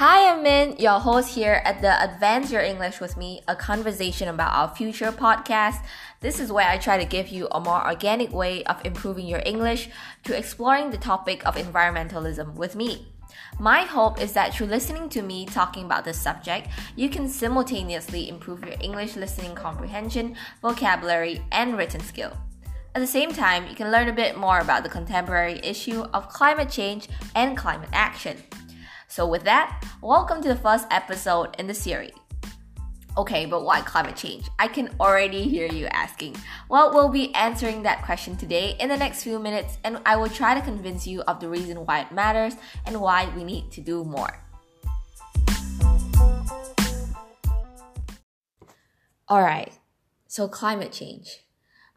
Hi, I'm Min, your host here at the Advance Your English with Me, a conversation about our future podcast. This is where I try to give you a more organic way of improving your English to exploring the topic of environmentalism with me. My hope is that through listening to me talking about this subject, you can simultaneously improve your English listening comprehension, vocabulary, and written skill. At the same time, you can learn a bit more about the contemporary issue of climate change and climate action. So, with that, welcome to the first episode in the series. Okay, but why climate change? I can already hear you asking. Well, we'll be answering that question today in the next few minutes, and I will try to convince you of the reason why it matters and why we need to do more. Alright, so climate change.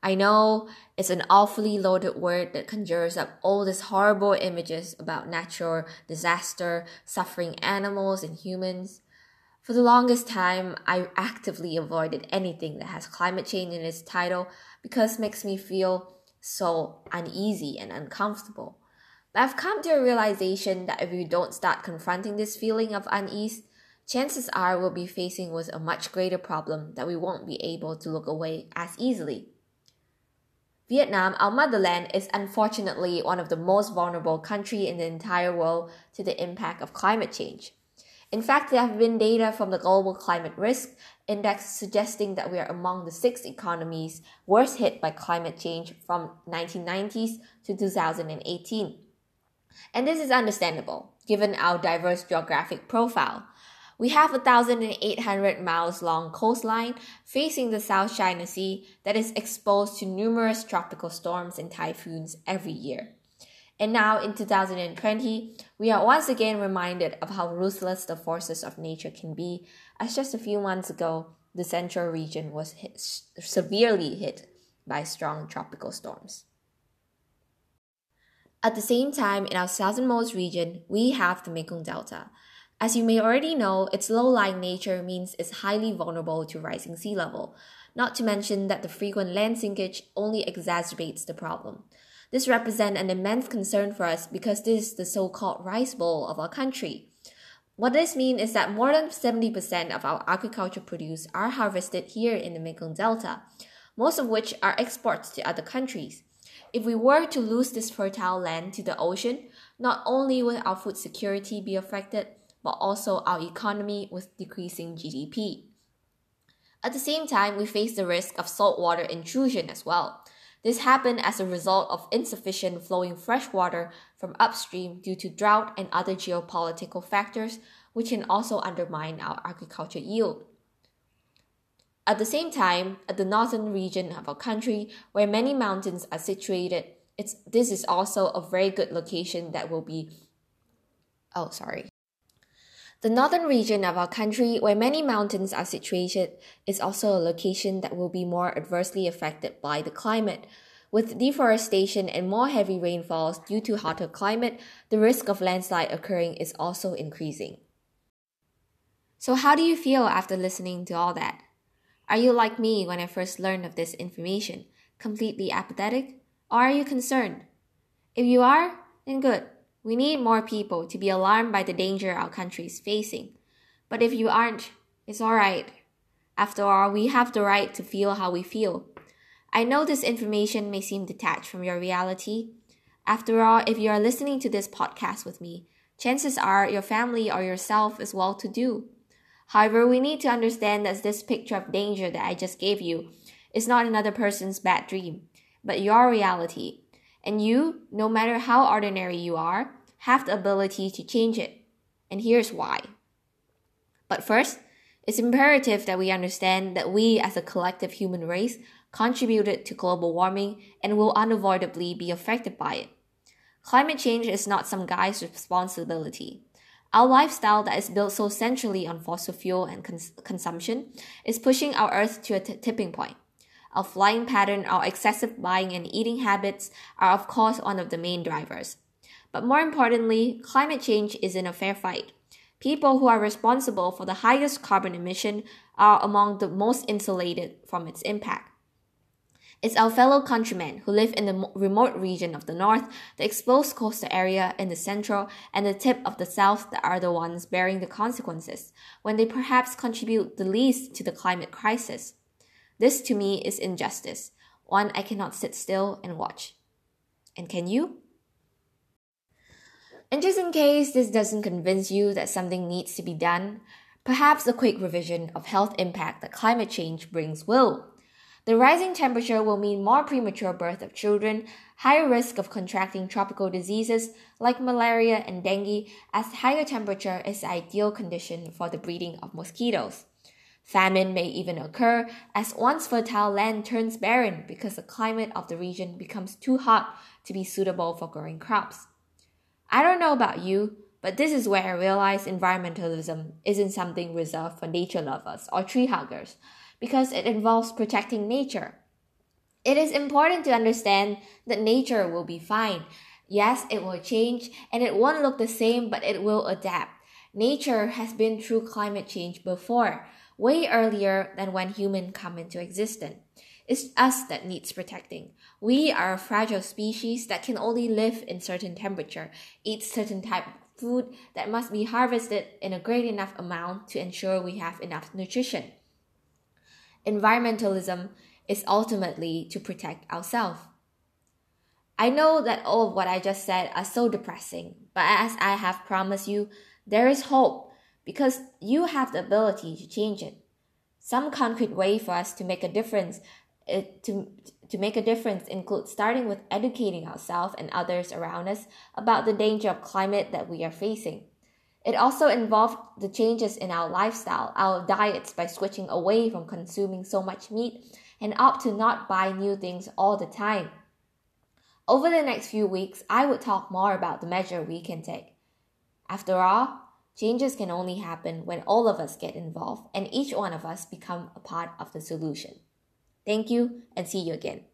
I know it's an awfully loaded word that conjures up all these horrible images about natural disaster, suffering animals and humans. For the longest time, I actively avoided anything that has climate change in its title because it makes me feel so uneasy and uncomfortable. But I've come to a realization that if we don't start confronting this feeling of unease, chances are we'll be facing with a much greater problem that we won't be able to look away as easily. Vietnam, our motherland, is unfortunately one of the most vulnerable countries in the entire world to the impact of climate change. In fact, there have been data from the Global Climate Risk Index suggesting that we are among the six economies worst hit by climate change from 1990s to 2018. And this is understandable, given our diverse geographic profile. We have a 1,800 miles long coastline facing the South China Sea that is exposed to numerous tropical storms and typhoons every year. And now in 2020, we are once again reminded of how ruthless the forces of nature can be, as just a few months ago, the central region was hit, severely hit by strong tropical storms. At the same time, in our southernmost region, we have the Mekong Delta, as you may already know, its low-lying nature means it's highly vulnerable to rising sea level, not to mention that the frequent land sinkage only exacerbates the problem. This represents an immense concern for us because this is the so-called rice bowl of our country. What this means is that more than 70% of our agriculture produce are harvested here in the Mekong Delta, most of which are exports to other countries. If we were to lose this fertile land to the ocean, not only would our food security be affected, but also our economy with decreasing GDP. At the same time, we face the risk of saltwater intrusion as well. This happened as a result of insufficient flowing fresh water from upstream due to drought and other geopolitical factors, which can also undermine our agriculture yield. At the same time, at the northern region of our country, where many mountains are situated, it's, this is also a very good location that will be. Oh, sorry. The northern region of our country, where many mountains are situated, is also a location that will be more adversely affected by the climate. With deforestation and more heavy rainfalls due to hotter climate, the risk of landslide occurring is also increasing. So, how do you feel after listening to all that? Are you like me when I first learned of this information, completely apathetic? Or are you concerned? If you are, then good. We need more people to be alarmed by the danger our country is facing. But if you aren't, it's alright. After all, we have the right to feel how we feel. I know this information may seem detached from your reality. After all, if you are listening to this podcast with me, chances are your family or yourself is well to do. However, we need to understand that this picture of danger that I just gave you is not another person's bad dream, but your reality. And you, no matter how ordinary you are, have the ability to change it. And here's why. But first, it's imperative that we understand that we as a collective human race contributed to global warming and will unavoidably be affected by it. Climate change is not some guy's responsibility. Our lifestyle that is built so centrally on fossil fuel and cons- consumption is pushing our Earth to a t- tipping point. Our flying pattern, our excessive buying and eating habits are of course one of the main drivers. But more importantly, climate change is in a fair fight. People who are responsible for the highest carbon emission are among the most insulated from its impact. It's our fellow countrymen who live in the remote region of the north, the exposed coastal area in the central, and the tip of the south that are the ones bearing the consequences, when they perhaps contribute the least to the climate crisis. This to me is injustice, one I cannot sit still and watch. And can you? And just in case this doesn't convince you that something needs to be done, perhaps a quick revision of health impact that climate change brings will. The rising temperature will mean more premature birth of children, higher risk of contracting tropical diseases like malaria and dengue, as higher temperature is the ideal condition for the breeding of mosquitoes. Famine may even occur as once fertile land turns barren because the climate of the region becomes too hot to be suitable for growing crops. I don't know about you, but this is where I realize environmentalism isn't something reserved for nature lovers or tree huggers, because it involves protecting nature. It is important to understand that nature will be fine. Yes, it will change and it won't look the same, but it will adapt. Nature has been through climate change before, way earlier than when humans come into existence. It's us that needs protecting. We are a fragile species that can only live in certain temperature, eat certain type of food that must be harvested in a great enough amount to ensure we have enough nutrition. Environmentalism is ultimately to protect ourselves. I know that all of what I just said are so depressing, but as I have promised you, there is hope because you have the ability to change it. Some concrete way for us to make a difference it, to, to make a difference includes starting with educating ourselves and others around us about the danger of climate that we are facing. It also involved the changes in our lifestyle, our diets by switching away from consuming so much meat and opt to not buy new things all the time. Over the next few weeks, I would talk more about the measure we can take. After all, changes can only happen when all of us get involved and each one of us become a part of the solution. Thank you and see you again.